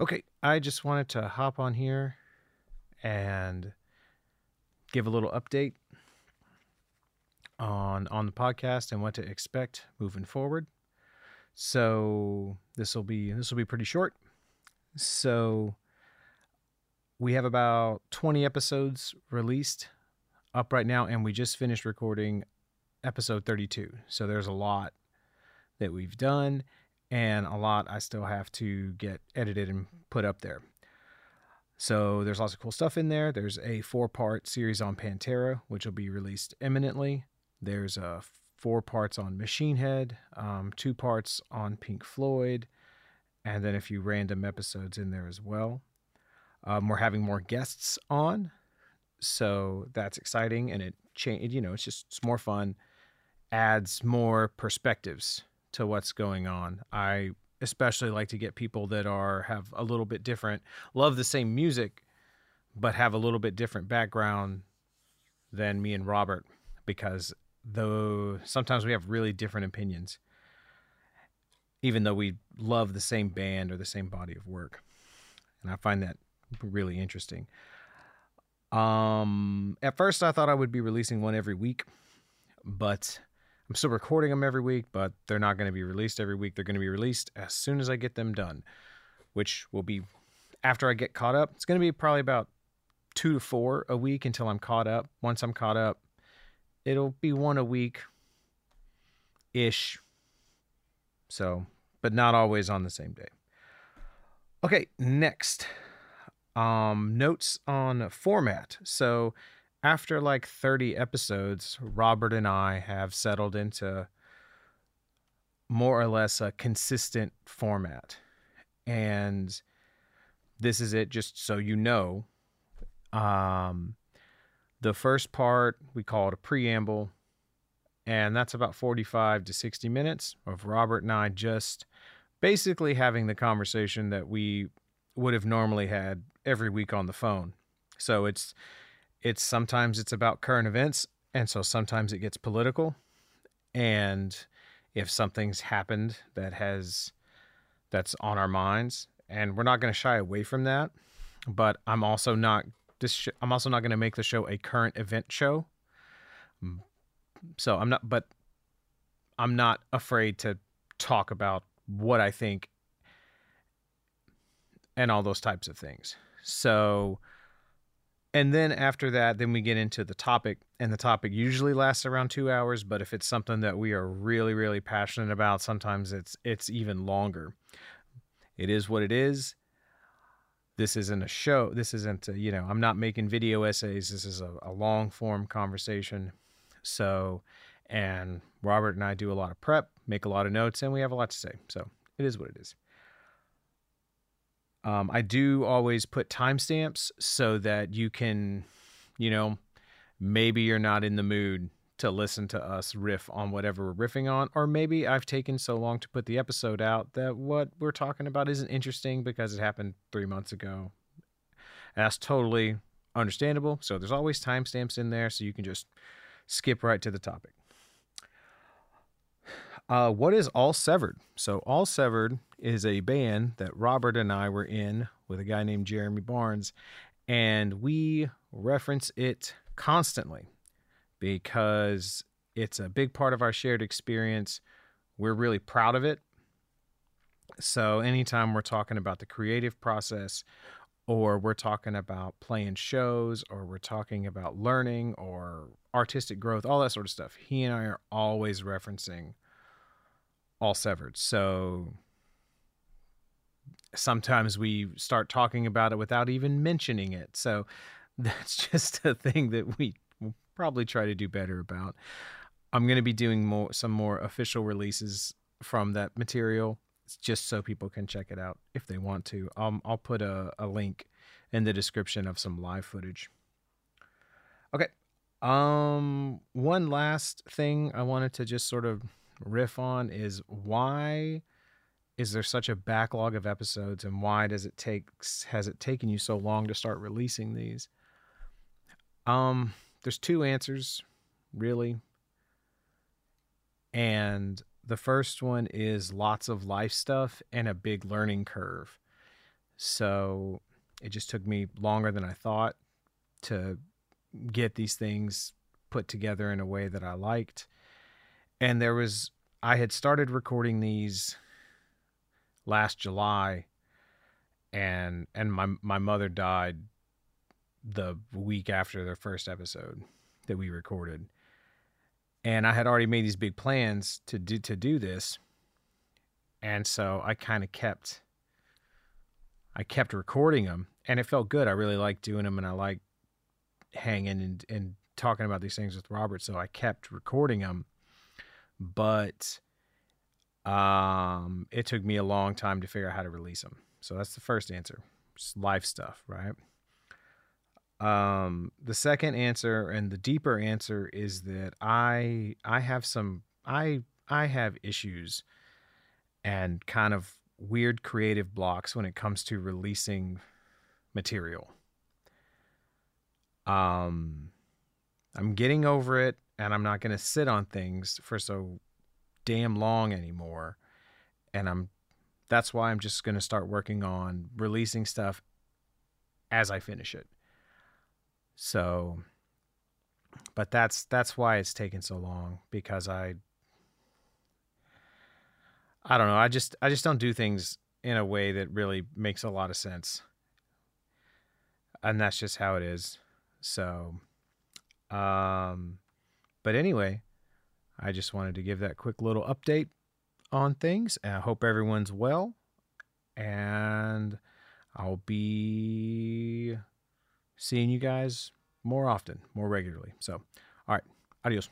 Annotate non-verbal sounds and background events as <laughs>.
Okay, I just wanted to hop on here and give a little update on on the podcast and what to expect moving forward. So this will be this will be pretty short. So we have about 20 episodes released up right now and we just finished recording episode 32. So there's a lot that we've done and a lot I still have to get edited and put up there. So there's lots of cool stuff in there. There's a four part series on Pantera, which will be released imminently. There's a four parts on Machine Head, um, two parts on Pink Floyd, and then a few random episodes in there as well. Um, we're having more guests on, so that's exciting, and it change. You know, it's just it's more fun, adds more perspectives to what's going on. I especially like to get people that are have a little bit different, love the same music, but have a little bit different background than me and Robert because though sometimes we have really different opinions even though we love the same band or the same body of work and i find that really interesting um at first i thought i would be releasing one every week but i'm still recording them every week but they're not going to be released every week they're going to be released as soon as i get them done which will be after i get caught up it's going to be probably about two to four a week until i'm caught up once i'm caught up it'll be one a week ish. So, but not always on the same day. Okay, next. Um notes on format. So, after like 30 episodes, Robert and I have settled into more or less a consistent format. And this is it just so you know. Um the first part, we call it a preamble, and that's about 45 to 60 minutes of Robert and I just basically having the conversation that we would have normally had every week on the phone. So it's it's sometimes it's about current events and so sometimes it gets political and if something's happened that has that's on our minds and we're not going to shy away from that but I'm also not this sh- I'm also not going to make the show a current event show. So I'm not but I'm not afraid to talk about what I think and all those types of things. So and then after that then we get into the topic and the topic usually lasts around 2 hours, but if it's something that we are really really passionate about, sometimes it's it's even longer. It is what it is. This isn't a show. This isn't a, you know i'm not making video essays. This is a, a long form conversation. So and robert and i do a lot of prep make a lot of notes and we have a lot to say. So it is what it is um, i do always put timestamps so that you can you know maybe you're not in the mood to listen to us riff on whatever we're riffing on. Or maybe I've taken so long to put the episode out that what we're talking about isn't interesting because it happened three months ago. That's totally understandable. So there's always timestamps in there so you can just skip right to the topic. Uh, what is All Severed? So, All Severed is a band that Robert and I were in with a guy named Jeremy Barnes, and we reference it constantly because it's a big part of our shared experience. We're really proud of it. So, anytime we're talking about the creative process, or we're talking about playing shows, or we're talking about learning or artistic growth, all that sort of stuff, he and I are always referencing all severed. So, sometimes we start talking about it without even mentioning it. So, <laughs> that's just a thing that we will probably try to do better about. I'm going to be doing more some more official releases from that material just so people can check it out if they want to. Um, I'll put a, a link in the description of some live footage. Okay. Um, one last thing I wanted to just sort of riff on is why is there such a backlog of episodes and why does it take has it taken you so long to start releasing these? Um, there's two answers, really. And the first one is lots of life stuff and a big learning curve. So it just took me longer than I thought to get these things put together in a way that I liked. And there was, I had started recording these last July and and my my mother died the week after the first episode that we recorded. And I had already made these big plans to do to do this. And so I kind of kept I kept recording them and it felt good. I really liked doing them and I liked hanging and, and talking about these things with Robert. So I kept recording them. But um, it took me a long time to figure out how to release them. So that's the first answer. Just life stuff, right? Um, the second answer and the deeper answer is that I I have some I I have issues and kind of weird creative blocks when it comes to releasing material. Um I'm getting over it and I'm not going to sit on things for so damn long anymore. And I'm that's why I'm just going to start working on releasing stuff as I finish it. So but that's that's why it's taken so long because I I don't know, I just I just don't do things in a way that really makes a lot of sense. And that's just how it is. So um but anyway, I just wanted to give that quick little update on things. I hope everyone's well and I'll be seeing you guys more often, more regularly. So, all right, adios.